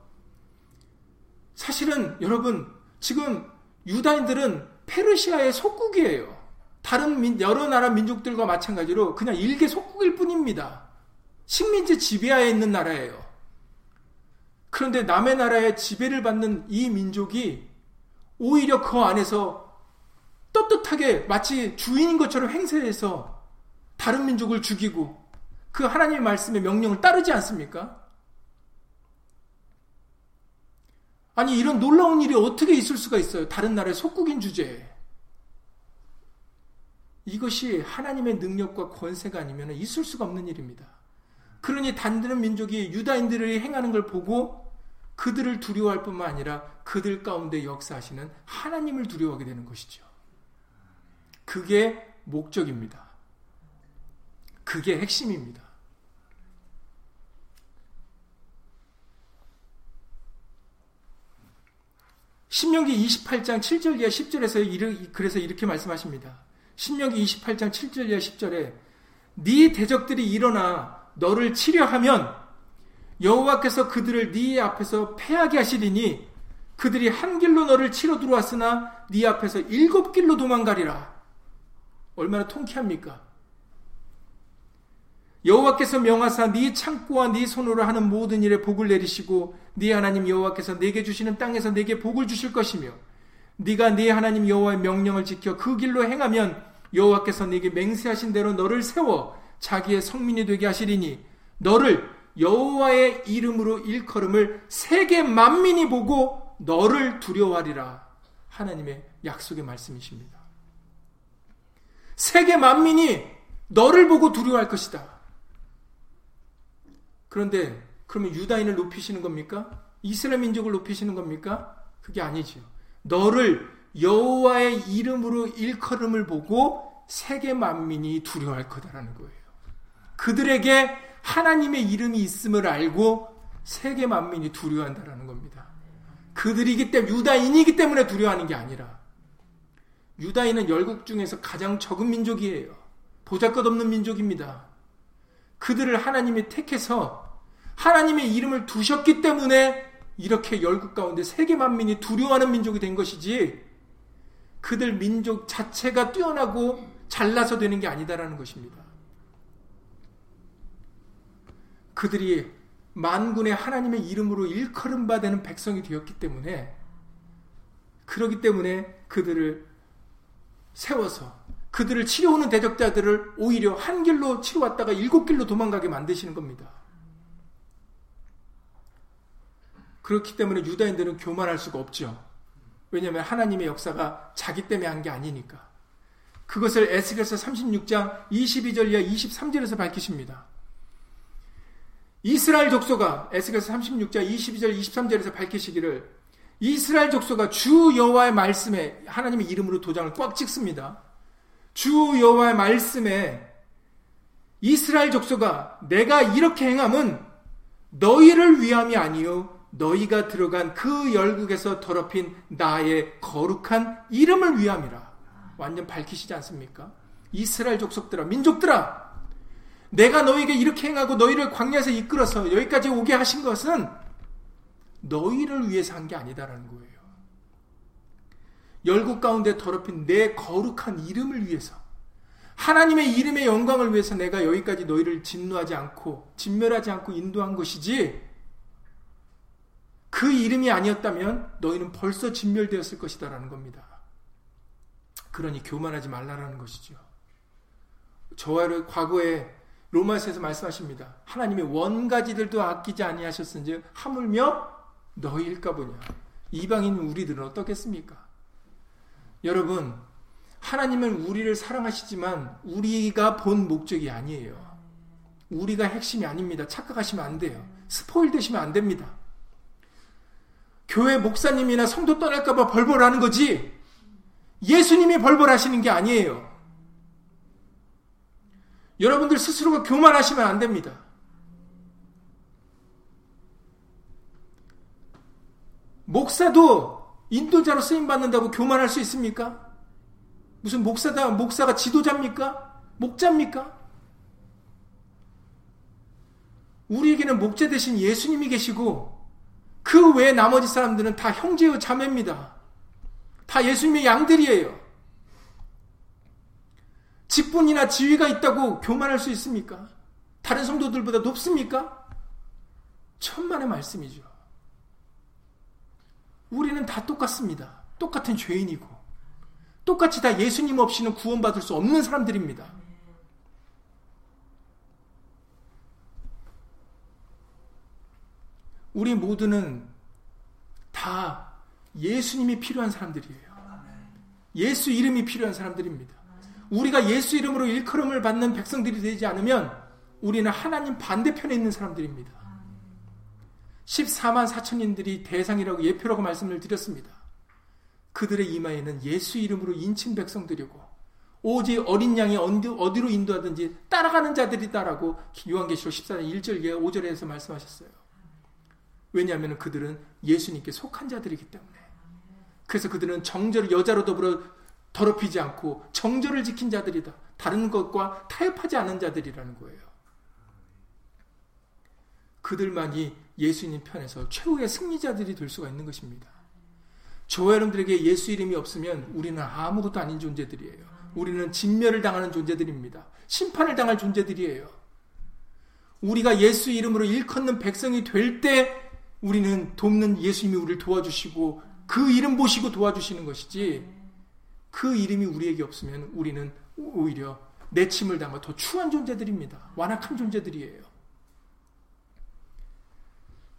사실은 여러분 지금 유다인들은 페르시아의 속국이에요. 다른 민, 여러 나라 민족들과 마찬가지로 그냥 일개 속국일 뿐입니다. 식민지 지배하에 있는 나라예요. 그런데 남의 나라의 지배를 받는 이 민족이 오히려 그 안에서 떳떳하게 마치 주인인 것처럼 행세해서 다른 민족을 죽이고 그 하나님의 말씀의 명령을 따르지 않습니까? 아니 이런 놀라운 일이 어떻게 있을 수가 있어요? 다른 나라의 속국인 주제에. 이것이 하나님의 능력과 권세가 아니면 있을 수가 없는 일입니다. 그러니 단드는 민족이 유다인들이 행하는 걸 보고 그들을 두려워할 뿐만 아니라 그들 가운데 역사하시는 하나님을 두려워하게 되는 것이죠. 그게 목적입니다. 그게 핵심입니다. 신명기 28장 7절 이하 10절에서 그래서 이렇게 말씀하십니다. 신명기 28장 7절 이하 10절에 네 대적들이 일어나 너를 치려하면 여호와께서 그들을 네 앞에서 패하게 하시리니 그들이 한 길로 너를 치러 들어왔으나 네 앞에서 일곱 길로 도망가리라. 얼마나 통쾌합니까? 여호와께서 명하사 네 창고와 네 손으로 하는 모든 일에 복을 내리시고 네 하나님 여호와께서 내게 주시는 땅에서 내게 복을 주실 것이며 네가 네 하나님 여호와의 명령을 지켜 그 길로 행하면 여호와께서 네게 맹세하신 대로 너를 세워 자기의 성민이 되게 하시리니 너를 여호와의 이름으로 일컬음을 세계 만민이 보고 너를 두려워하리라 하나님의 약속의 말씀이십니다. 세계 만민이 너를 보고 두려워할 것이다. 그런데 그러면 유다인을 높이시는 겁니까? 이스라엘 민족을 높이시는 겁니까? 그게 아니죠. 너를 여호와의 이름으로 일컬음을 보고 세계 만민이 두려워할 거다라는 거예요. 그들에게 하나님의 이름이 있음을 알고 세계 만민이 두려워한다라는 겁니다. 그들이기 때문에 유다인이기 때문에 두려워하는 게 아니라 유다인은 열국 중에서 가장 적은 민족이에요. 보잘것없는 민족입니다. 그들을 하나님이 택해서 하나님의 이름을 두셨기 때문에 이렇게 열국 가운데 세계 만민이 두려워하는 민족이 된 것이지 그들 민족 자체가 뛰어나고 잘나서 되는 게 아니다라는 것입니다. 그들이 만군의 하나님의 이름으로 일컬음 받는 백성이 되었기 때문에 그러기 때문에 그들을 세워서 그들을 치료오는 대적자들을 오히려 한 길로 치러 왔다가 일곱 길로 도망가게 만드시는 겁니다. 그렇기 때문에 유다인들은 교만할 수가 없죠. 왜냐하면 하나님의 역사가 자기 때문에 한 게 아니니까. 그것을 에스겔서 36장 22절 이하 23절에서 밝히십니다. 이스라엘 족소가 에스겔서 36장 22절 23절에서 밝히시기를 이스라엘 족속가 주 여호와의 말씀에 하나님의 이름으로 도장을 꽉 찍습니다. 주 여호와의 말씀에 이스라엘 족속아 내가 이렇게 행함은 너희를 위함이 아니요 너희가 들어간 그 열국에서 더럽힌 나의 거룩한 이름을 위함이라. 완전 밝히시지 않습니까? 이스라엘 족속들아 민족들아 내가 너희에게 이렇게 행하고 너희를 광야에서 이끌어서 여기까지 오게 하신 것은 너희를 위해서 한 게 아니다라는 거예요. 열국 가운데 더럽힌 내 거룩한 이름을 위해서 하나님의 이름의 영광을 위해서 내가 여기까지 너희를 진노하지 않고 진멸하지 않고 인도한 것이지 그 이름이 아니었다면 너희는 벌써 진멸되었을 것이다라는 겁니다. 그러니 교만하지 말라라는 것이죠. 저와를 과거에 로마서에서 말씀하십니다. 하나님의 원가지들도 아끼지 아니하셨은지 하물며 너희일까 보냐. 이방인 우리들은 어떻겠습니까? 여러분, 하나님은 우리를 사랑하시지만 우리가 본 목적이 아니에요. 우리가 핵심이 아닙니다. 착각하시면 안 돼요. 스포일 되시면 안 됩니다. 교회 목사님이나 성도 떠날까봐 벌벌하는 거지 예수님이 벌벌하시는 게 아니에요. 여러분들 스스로가 교만하시면 안 됩니다. 목사도 인도자로 쓰임 받는다고 교만할 수 있습니까? 무슨 목사다 목사가 지도자입니까? 목자입니까? 우리에게는 목자 대신 예수님이 계시고 그 외 나머지 사람들은 다 형제의 자매입니다. 다 예수님의 양들이에요. 직분이나 지위가 있다고 교만할 수 있습니까? 다른 성도들보다 높습니까? 천만의 말씀이죠. 우리는 다 똑같습니다. 똑같은 죄인이고, 똑같이 다 예수님 없이는 구원받을 수 없는 사람들입니다. 우리 모두는 다 예수님이 필요한 사람들이에요. 예수 이름이 필요한 사람들입니다. 우리가 예수 이름으로 일컬음을 받는 백성들이 되지 않으면 우리는 하나님 반대편에 있는 사람들입니다. 14만 4천인들이 대상이라고 예표라고 말씀을 드렸습니다. 그들의 이마에는 예수 이름으로 인친 백성들이고 오직 어린 양이 어디로 인도하든지 따라가는 자들이다라고 요한계시록 14장 1절 5절에서 말씀하셨어요. 왜냐하면 그들은 예수님께 속한 자들이기 때문에. 그래서 그들은 정절을 여자로 더불어 더럽히지 않고 정절을 지킨 자들이다. 다른 것과 타협하지 않은 자들이라는 거예요. 그들만이 예수님 편에서 최후의 승리자들이 될 수가 있는 것입니다. 저와 여러분들에게 예수 이름이 없으면 우리는 아무것도 아닌 존재들이에요. 우리는 진멸을 당하는 존재들입니다. 심판을 당할 존재들이에요. 우리가 예수 이름으로 일컫는 백성이 될 때 우리는 돕는 예수님이 우리를 도와주시고 그 이름 보시고 도와주시는 것이지 그 이름이 우리에게 없으면 우리는 오히려 내침을 당하 더 추한 존재들입니다. 완악한 존재들이에요.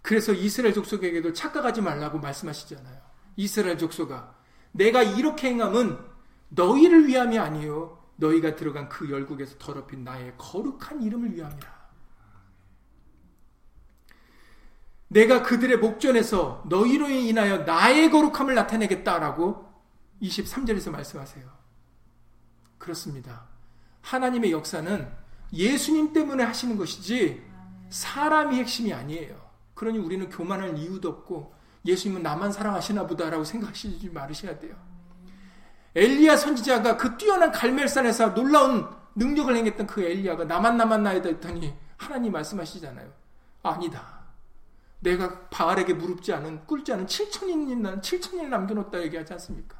그래서 이스라엘 족속에게도 착각하지 말라고 말씀하시잖아요. 이스라엘 족속아, 내가 이렇게 행함은 너희를 위함이 아니요 너희가 들어간 그 열국에서 더럽힌 나의 거룩한 이름을 위함이라. 내가 그들의 목전에서 너희로 인하여 나의 거룩함을 나타내겠다라고 23절에서 말씀하세요. 그렇습니다. 하나님의 역사는 예수님 때문에 하시는 것이지 사람이 핵심이 아니에요. 그러니 우리는 교만할 이유도 없고 예수님은 나만 사랑하시나 보다라고 생각하시지 말으셔야 돼요. 엘리야 선지자가 그 뛰어난 갈멜산에서 놀라운 능력을 행했던 그 엘리야가 나만 나만 나이다 했더니 하나님 말씀하시잖아요. 아니다. 내가 바알에게 무릎지 않은 꿇지 않은 7천인 난 7천인을 남겨놓다 얘기하지 않습니까?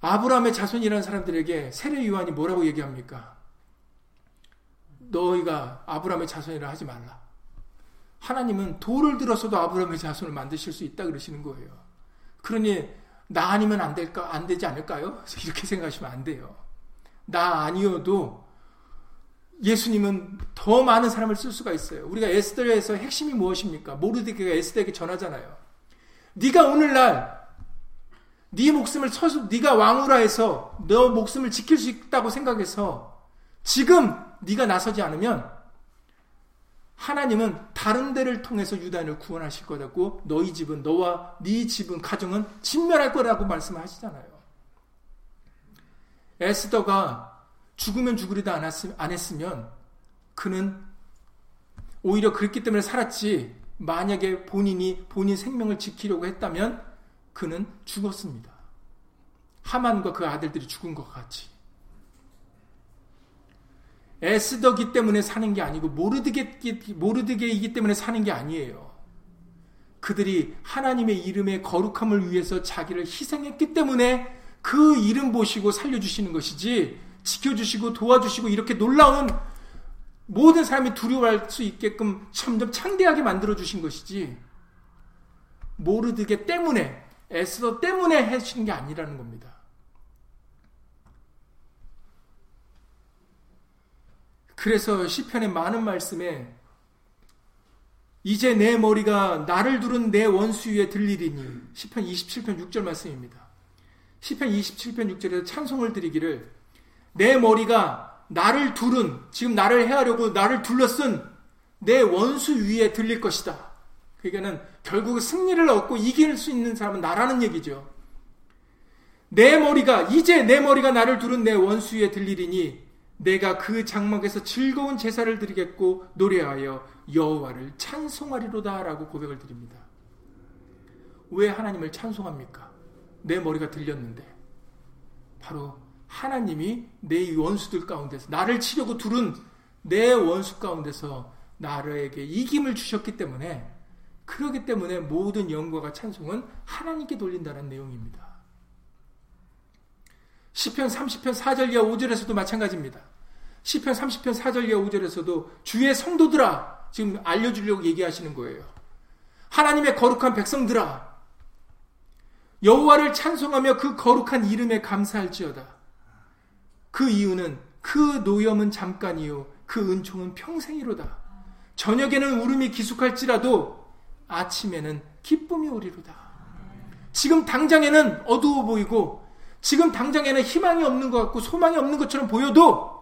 아브라함의 자손이라는 사람들에게 세례 요한이 뭐라고 얘기합니까? 너희가 아브라함의 자손이라 하지 말라. 하나님은 돌을 들어서도 아브라함의 자손을 만드실 수 있다 그러시는 거예요. 그러니 나 아니면 안 될까 안 되지 않을까요? 이렇게 생각하시면 안 돼요. 나 아니어도 예수님은 더 많은 사람을 쓸 수가 있어요. 우리가 에스더에서 핵심이 무엇입니까? 모르드게가 에스더에게 전하잖아요. 네가 오늘날 네 목숨을 서서 네가 왕으로 해서 너 목숨을 지킬 수 있다고 생각해서 지금 네가 나서지 않으면 하나님은 다른 데를 통해서 유다인을 구원하실 거라고 너희 집은 너와 네 집은 가정은 진멸할 거라고 말씀하시잖아요. 에스더가 죽으면 죽으리다 안 했으면 그는 오히려 그랬기 때문에 살았지 만약에 본인이 본인 생명을 지키려고 했다면 그는 죽었습니다. 하만과 그 아들들이 죽은 것 같이. 에스더기 때문에 사는 게 아니고 모르드게, 모르드게이기 때문에 사는 게 아니에요. 그들이 하나님의 이름의 거룩함을 위해서 자기를 희생했기 때문에 그 이름 보시고 살려주시는 것이지 지켜주시고 도와주시고 이렇게 놀라운 모든 사람이 두려워할 수 있게끔 점점 창대하게 만들어 주신 것이지 모르드게 때문에 에스더 때문에 해주신 게 아니라는 겁니다. 그래서 시편의 많은 말씀에 이제 내 머리가 나를 두른 내 원수 위에 들리리니 시편 27편 6절 말씀입니다. 시편 27편 6절에서 찬송을 드리기를 내 머리가 나를 두른 지금 나를 해하려고 나를 둘러쓴 내 원수 위에 들릴 것이다. 그러니까는 결국 승리를 얻고 이길 수 있는 사람은 나라는 얘기죠. 내 머리가 이제 내 머리가 나를 두른 내 원수 위에 들리리니 내가 그 장막에서 즐거운 제사를 드리겠고 노래하여 여호와를 찬송하리로다라고 고백을 드립니다. 왜 하나님을 찬송합니까? 내 머리가 들렸는데 바로 하나님이 내 원수들 가운데서 나를 치려고 두른 내 원수 가운데서 나에게 이김을 주셨기 때문에 그러기 때문에 모든 영광과 찬송은 하나님께 돌린다는 내용입니다. 시편 30편 4절 이하 5절에서도 마찬가지입니다. 시편 30편 4절 이하 5절에서도 주의 성도들아 지금 알려주려고 얘기하시는 거예요. 하나님의 거룩한 백성들아 여호와를 찬송하며 그 거룩한 이름에 감사할지어다. 그 이유는 그 노염은 잠깐이요 그 은총은 평생이로다. 저녁에는 울음이 기숙할지라도 아침에는 기쁨이 오리로다. 지금 당장에는 어두워 보이고 지금 당장에는 희망이 없는 것 같고 소망이 없는 것처럼 보여도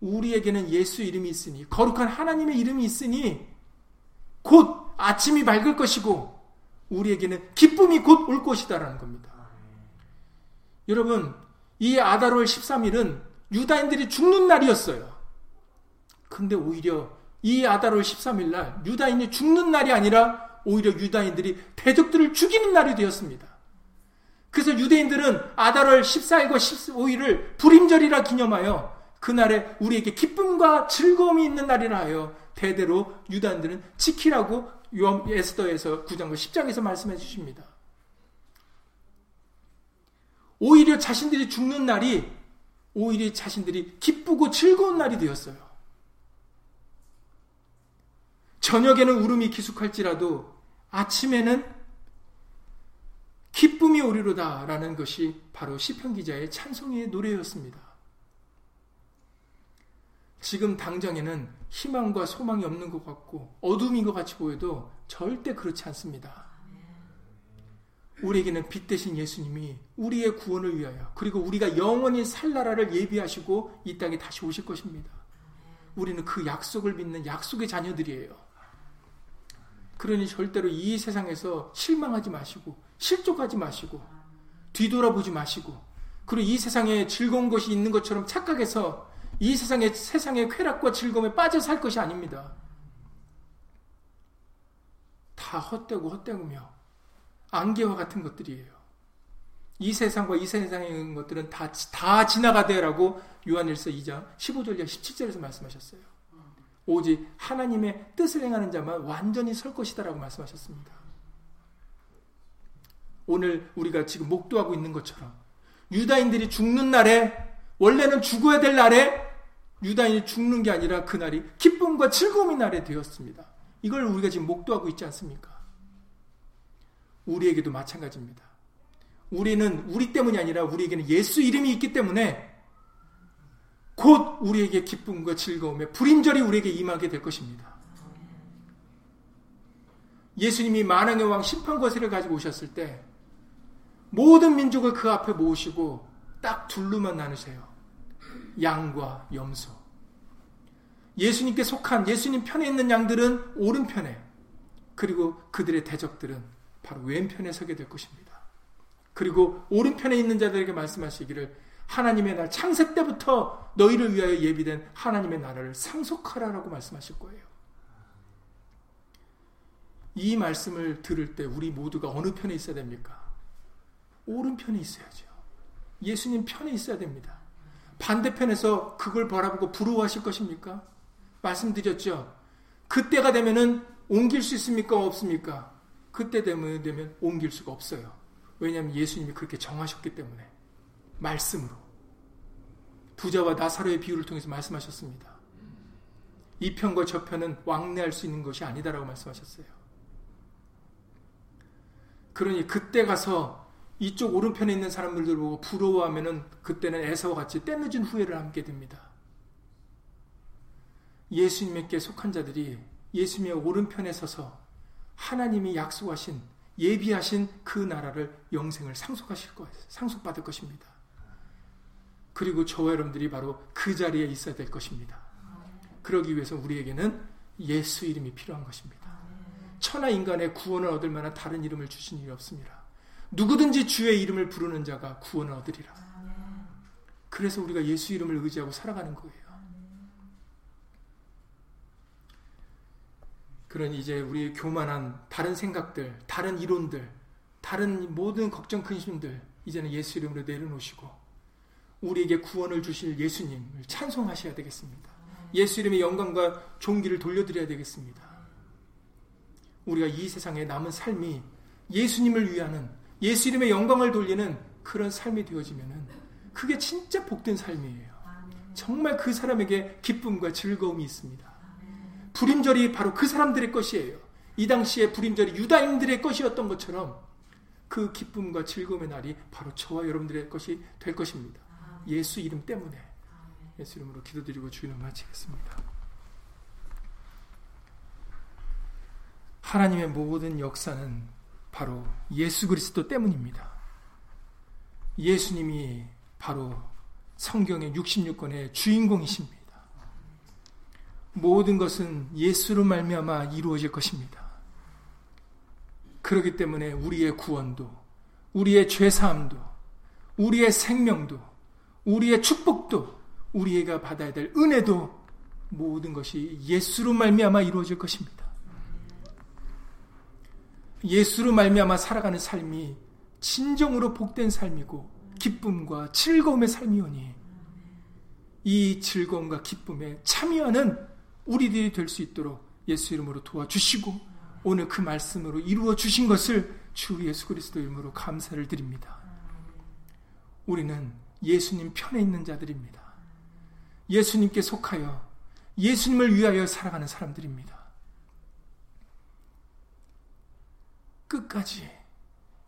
우리에게는 예수 이름이 있으니 거룩한 하나님의 이름이 있으니 곧 아침이 밝을 것이고 우리에게는 기쁨이 곧 올 것이다라는 겁니다. 여러분 이 아다롤 13일은 유다인들이 죽는 날이었어요. 근데 오히려 이 아다롤 13일 날 유다인이 죽는 날이 아니라 오히려 유다인들이 대적들을 죽이는 날이 되었습니다. 그래서 유대인들은 아다롤 14일과 15일을 불임절이라 기념하여 그날에 우리에게 기쁨과 즐거움이 있는 날이라 하여 대대로 유다인들은 지키라고 에스더에서 9장과 10장에서 말씀해 주십니다. 오히려 자신들이 죽는 날이 오히려 자신들이 기쁘고 즐거운 날이 되었어요. 저녁에는 울음이 기숙할지라도 아침에는 기쁨이 오리로다라는 것이 바로 시편 기자의 찬송의 노래였습니다. 지금 당장에는 희망과 소망이 없는 것 같고 어둠인 것 같이 보여도 절대 그렇지 않습니다. 우리에게는 빛 대신 예수님이 우리의 구원을 위하여 그리고 우리가 영원히 살 나라를 예비하시고 이 땅에 다시 오실 것입니다. 우리는 그 약속을 믿는 약속의 자녀들이에요. 그러니 절대로 이 세상에서 실망하지 마시고 실족하지 마시고 뒤돌아보지 마시고 그리고 이 세상에 즐거운 것이 있는 것처럼 착각해서 이 세상의 세상의 쾌락과 즐거움에 빠져 살 것이 아닙니다. 다 헛되고 헛되며 안개와 같은 것들이에요. 이 세상과 이 세상의 것들은 다, 다 지나가되라고 요한일서 2장 15절 이 17절에서 말씀하셨어요. 오직 하나님의 뜻을 행하는 자만 완전히 설 것이다라고 말씀하셨습니다. 오늘 우리가 지금 목도하고 있는 것처럼 유다인들이 죽는 날에 원래는 죽어야 될 날에 유다인이 죽는 게 아니라 그날이 기쁨과 즐거움의 날에 되었습니다. 이걸 우리가 지금 목도하고 있지 않습니까? 우리에게도 마찬가지입니다. 우리는 우리 때문이 아니라 우리에게는 예수 이름이 있기 때문에 곧 우리에게 기쁨과 즐거움의 불임절이 우리에게 임하게 될 것입니다. 예수님이 만왕의 왕 심판 거세를 가지고 오셨을 때 모든 민족을 그 앞에 모으시고 딱 둘로만 나누세요. 양과 염소. 예수님께 속한 예수님 편에 있는 양들은 오른편에 그리고 그들의 대적들은 바로 왼편에 서게 될 것입니다. 그리고 오른편에 있는 자들에게 말씀하시기를 하나님의 날 창세 때부터 너희를 위하여 예비된 하나님의 나라를 상속하라라고 말씀하실 거예요. 이 말씀을 들을 때 우리 모두가 어느 편에 있어야 됩니까? 오른편에 있어야죠. 예수님 편에 있어야 됩니다. 반대편에서 그걸 바라보고 부러워하실 것입니까? 말씀드렸죠. 그때가 되면은 옮길 수 있습니까? 없습니까? 그때 되면, 되면 옮길 수가 없어요. 왜냐하면 예수님이 그렇게 정하셨기 때문에. 말씀으로. 부자와 나사로의 비유를 통해서 말씀하셨습니다. 이 편과 저 편은 왕래할 수 있는 것이 아니다라고 말씀하셨어요. 그러니 그때 가서 이쪽 오른편에 있는 사람들을 보고 부러워하면은 그때는 에서와 같이 때늦은 후회를 함께 됩니다. 예수님께 속한 자들이 예수님의 오른편에 서서 하나님이 약속하신 예비하신 그 나라를 영생을 상속하실 것, 상속받을 것입니다. 그리고 저와 여러분들이 바로 그 자리에 있어야 될 것입니다. 그러기 위해서 우리에게는 예수 이름이 필요한 것입니다. 천하 인간의 구원을 얻을 만한 다른 이름을 주신 일이 없습니다. 누구든지 주의 이름을 부르는 자가 구원을 얻으리라. 그래서 우리가 예수 이름을 의지하고 살아가는 거예요. 그러니 이제 우리 교만한 다른 생각들, 다른 이론들, 다른 모든 걱정 근심들 이제는 예수 이름으로 내려놓으시고 우리에게 구원을 주실 예수님을 찬송하셔야 되겠습니다. 예수 이름의 영광과 존귀를 돌려드려야 되겠습니다. 우리가 이 세상에 남은 삶이 예수님을 위하는 예수 이름의 영광을 돌리는 그런 삶이 되어지면은 그게 진짜 복된 삶이에요. 정말 그 사람에게 기쁨과 즐거움이 있습니다. 불임절이 바로 그 사람들의 것이에요. 이 당시에 불임절이 유다인들의 것이었던 것처럼 그 기쁨과 즐거움의 날이 바로 저와 여러분들의 것이 될 것입니다. 예수 이름 때문에 예수 이름으로 기도드리고 주인을 마치겠습니다. 하나님의 모든 역사는 바로 예수 그리스도 때문입니다. 예수님이 바로 성경의 66권의 주인공이십니다. 모든 것은 예수로 말미암아 이루어질 것입니다. 그렇기 때문에 우리의 구원도, 우리의 죄 사함도, 우리의 생명도, 우리의 축복도, 우리가 받아야 될 은혜도 모든 것이 예수로 말미암아 이루어질 것입니다. 예수로 말미암아 살아가는 삶이 진정으로 복된 삶이고 기쁨과 즐거움의 삶이오니 이 즐거움과 기쁨에 참여하는 우리들이 될 수 있도록 예수 이름으로 도와주시고 오늘 그 말씀으로 이루어 주신 것을 주 예수 그리스도 이름으로 감사를 드립니다. 우리는 예수님 편에 있는 자들입니다. 예수님께 속하여 예수님을 위하여 살아가는 사람들입니다. 끝까지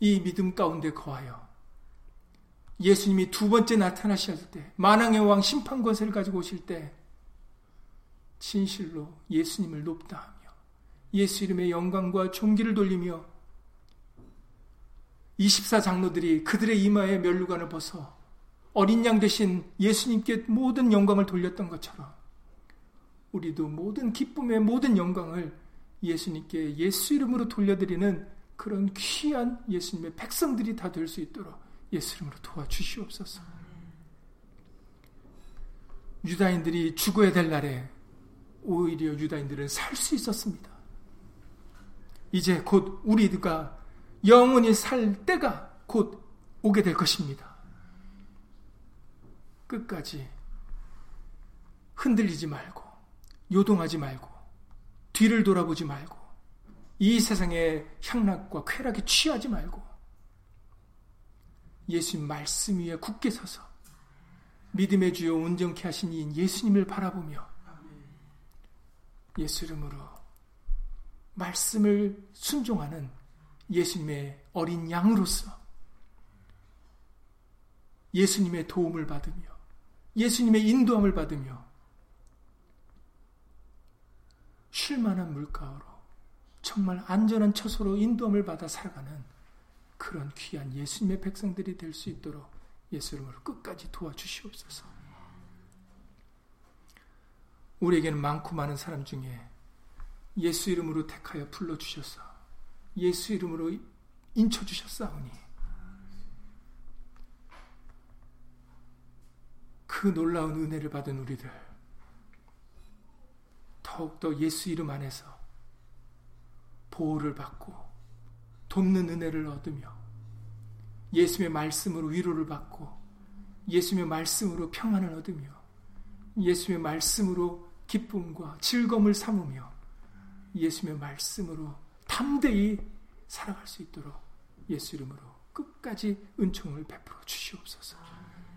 이 믿음 가운데 거하여 예수님이 두 번째 나타나실 때 만왕의 왕 심판 권세를 가지고 오실 때 진실로 예수님을 높다 하며 예수 이름의 영광과 존귀를 돌리며 24 장로들이 그들의 이마에 멸류관을 벗어 어린 양 대신 예수님께 모든 영광을 돌렸던 것처럼 우리도 모든 기쁨의 모든 영광을 예수님께 예수 이름으로 돌려드리는 그런 귀한 예수님의 백성들이 다 될 수 있도록 예수 이름으로 도와주시옵소서. 유다인들이 죽어야 될 날에 오히려 유다인들은 살 수 있었습니다. 이제 곧 우리가 영원히 살 때가 곧 오게 될 것입니다. 끝까지 흔들리지 말고, 요동하지 말고, 뒤를 돌아보지 말고, 이 세상의 향락과 쾌락에 취하지 말고, 예수님 말씀 위에 굳게 서서 믿음의 주요 온전케 하신 이 예수님을 바라보며 예수 이름으로 말씀을 순종하는 예수님의 어린 양으로서 예수님의 도움을 받으며 예수님의 인도함을 받으며 쉴 만한 물가로 정말 안전한 처소로 인도함을 받아 살아가는 그런 귀한 예수님의 백성들이 될 수 있도록 예수 이름으로 끝까지 도와주시옵소서. 우리에게는 많고 많은 사람 중에 예수 이름으로 택하여 불러주셔서 예수 이름으로 인쳐주셨사오니 그 놀라운 은혜를 받은 우리들 더욱더 예수 이름 안에서 보호를 받고 돕는 은혜를 얻으며 예수의 말씀으로 위로를 받고 예수의 말씀으로 평안을 얻으며 예수의 말씀으로 기쁨과 즐거움을 삼으며 예수의 말씀으로 담대히 살아갈 수 있도록 예수 이름으로 끝까지 은총을 베풀어 주시옵소서.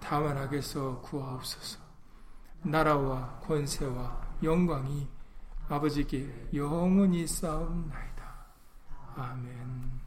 다만 하겠어 구하옵소서. 나라와 권세와 영광이 아버지께 영원히 쌓옵나이다. 아멘.